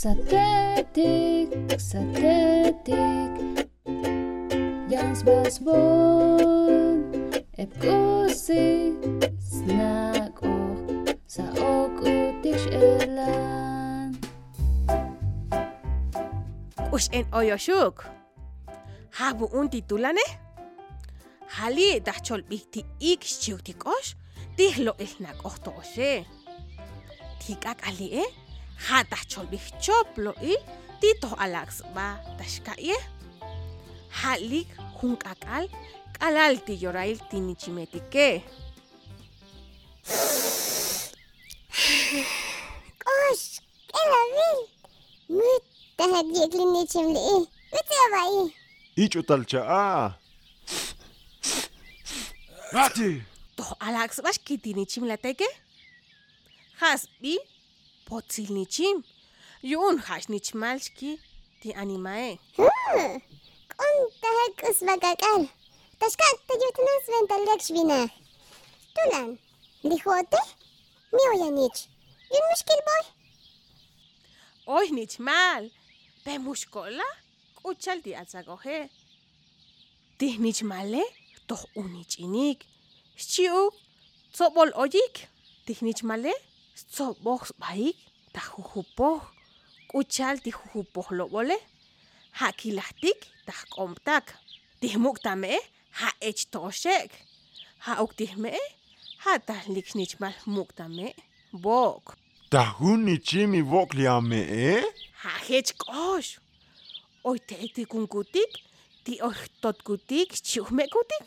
Satetik, satetik Jans basbon Epkosi Snak och Sa ok utiks elan Ush en oyoshuk. Habu un titulane. Hali dachol bikti ik shiuk tikosh. Tihlo ilnak ohto oshe. Tikak ali jatah cholbij choplo y tito alax ba tashkaye halik junkakal kalal tiyorail tinichimetike Osh, elavil. Mut tahadikli nichimli. Mutabai. Ichu talchaa. Rati. To alax bash kitinichimlateke. Hasbi potzilnichim, yun hashnechmalchki ti animae. K'on tajekus bakakal, taxkat tayutanas ventalriak xbina. Tulan, lijote, mioyanich, yun muxkilboy. Oy nichmal, pe muxkola, k'uchal ti atzagoje. Tih nichmale, toh unichinik, xchiu, tzobol oyik, tih nichmale, Tsobok baik. Ta jujupoh. Kuchal ti jujupoh lobole. Hakilahtik. Ta komtak. Ti muktame. Ha ech toshek. Ha uktihme. Ha tahlik nichmal muktame. Bok. Дахүн чими воклиаме э? Хахэж гош. Ой тэти гүнгүтик ти орхтод гүтик чүхмэ гүтик.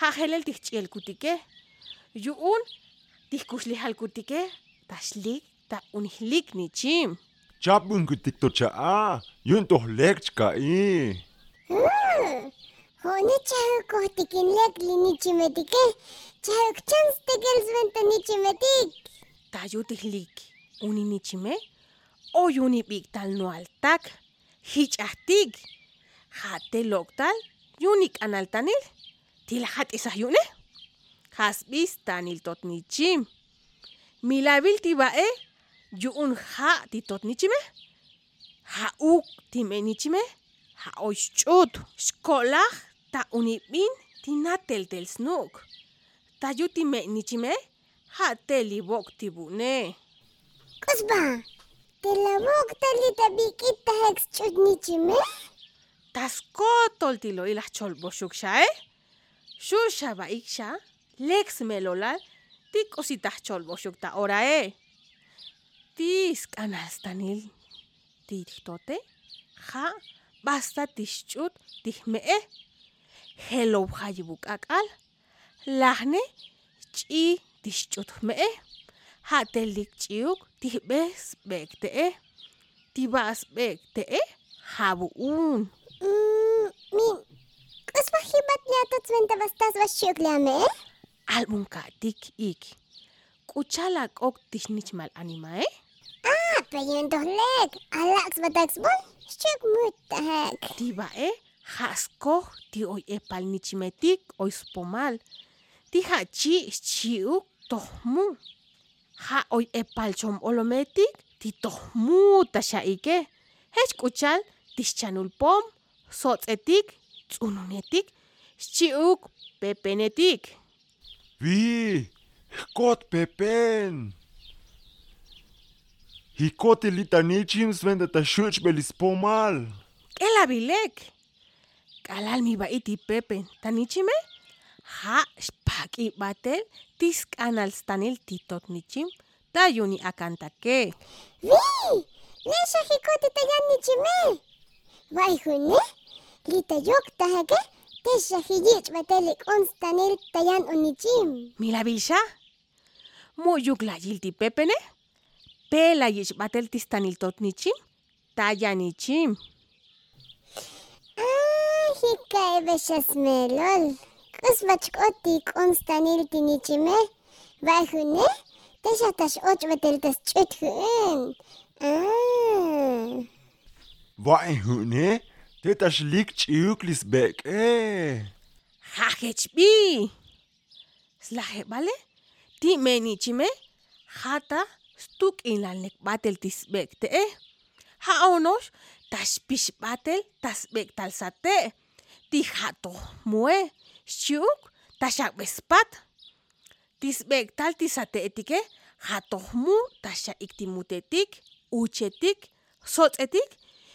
Хахэлэл тихчэл гүтигэ. Юун тихгүшли хал гүтигэ. Ташлик та унихлик ни чим. Чапун гүтикточа аа. Юн то лекчка и. Хони чаю kohtikin lek linichimetike. Чаю chans tegels venta nichimetik. Таю тихлик уни ни чиме. О юни биг тал нуалтак. Хич ахтиг. Хате локтал юник аналтанил. Тила хат isa юне. hasbis tanil totnichim. Milabil tibae yuun ha titotnichime. Hauk timenichime. Ha oichut. Xkolaj ta unibin tinatel del snuk. Tayu timenichime. Ha telibok tibune. Cosba, telabok talita bikita hex chutnichime. Taskotol tilo ilah cholbo shuksha eh. Shusha ba iksha. Lex melolal tik ositahchol boshukta orae. Eh? Tis kanastanil tijtote ja basta tixchut tijme'e. Hello, jayibuk akal lahne ch'i tixchut me'e. Hatelik chiuk tijbes bekte'e. Tibas bekte'e jabu'un. Mm, min, k'us wajjibat liatatz ventabastas washchuk liame'e? Album ka tik ik. Kuchala kok tishnichmal anima eh. Ah, payun dohlek. Alax batax boy. Shuk mut tahek. Tiba eh. Hasko ti oy epal nichimetik oy spomal. Ti hachi chiuk tohmu. Ha oy epal chom olometik ti tohmu tasha ike. Hech kuchal tischanul pom. Sotzetik. Tsununetik. Chiuk pepenetik. Vi, kot pepen. Hikotilitanichim svendata shuchbelis pomal. El abilek. Kalal mi ba iti pepen. Tanichime? Ha, shpak batel, tisk analstanil titot nichim. Tayuni akantake. Vi, nesha hikotitayan nichime. Waihune, lita yok tahake. techyajiyich onstanel tayan onichim. Milavisha? Muyuklayil tipepene? Pela yixbatel tistaniltot nichim? Tayanichim. Ah, hikae beshasmelol. Kusbachkotik onstanil tinichime. Bajune? Techatash ochbeteltas chutjuen. Ah. Bajune? Teta schliegt Die eh. Hachechbi. Slahe, vale? Ti menichime? Hata stuk inlanek batel tisbeck, te eh. Haonos, tas pish batel, tas beck talsate. Ti hato mue, eh? shuk, tashak bespat. Tisbeck tal tisate etike, eh? hatohmu tasha iktimutetik, uchetik, sotzetik,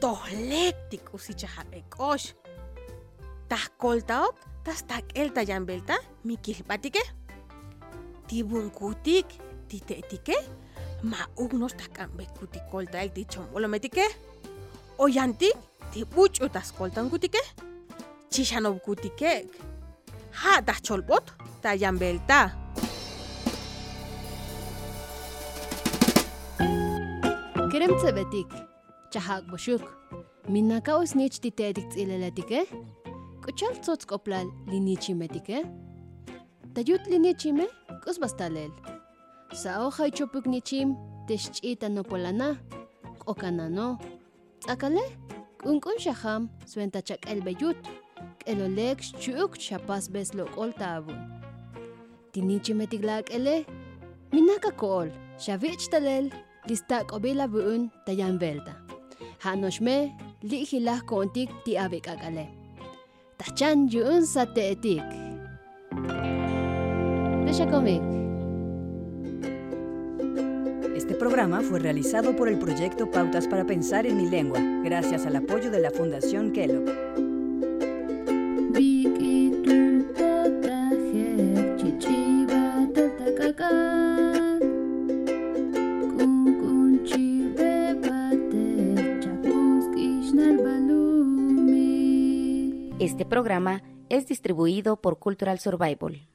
doléctico si chaje tas coltaot tas ta el tallan beltá mi ki patique tibul kutik titik tiké ma unos tas kambekutik oldal dicho o lo metiqué oy coltan kutik chishanob kutik ha da cholpot tallan beltá keremce betik чахаакбушук миннакаус нич титээдик цилэлэтике кучал цоцкоплал линичиметике тают линичиме кусбасталел саохай чопукничим тэшчитанополана коканано цакале кункун шахам суэнтачакэлбеют кэлолекш чук шапас бесло колтавун тиничиметиглаакэле миннакакоол шавичталел листаакобилабуун таянвелта Hanoshme li hilah kontik ti abik akale. Tachan yun sa teetik. Besha komik. Este programa fue realizado por el proyecto Pautas para Pensar en mi lengua, gracias al apoyo de la Fundación Kellogg. Bikitul tatahek chichiba tatakakat. Programa es distribuido por Cultural Survival.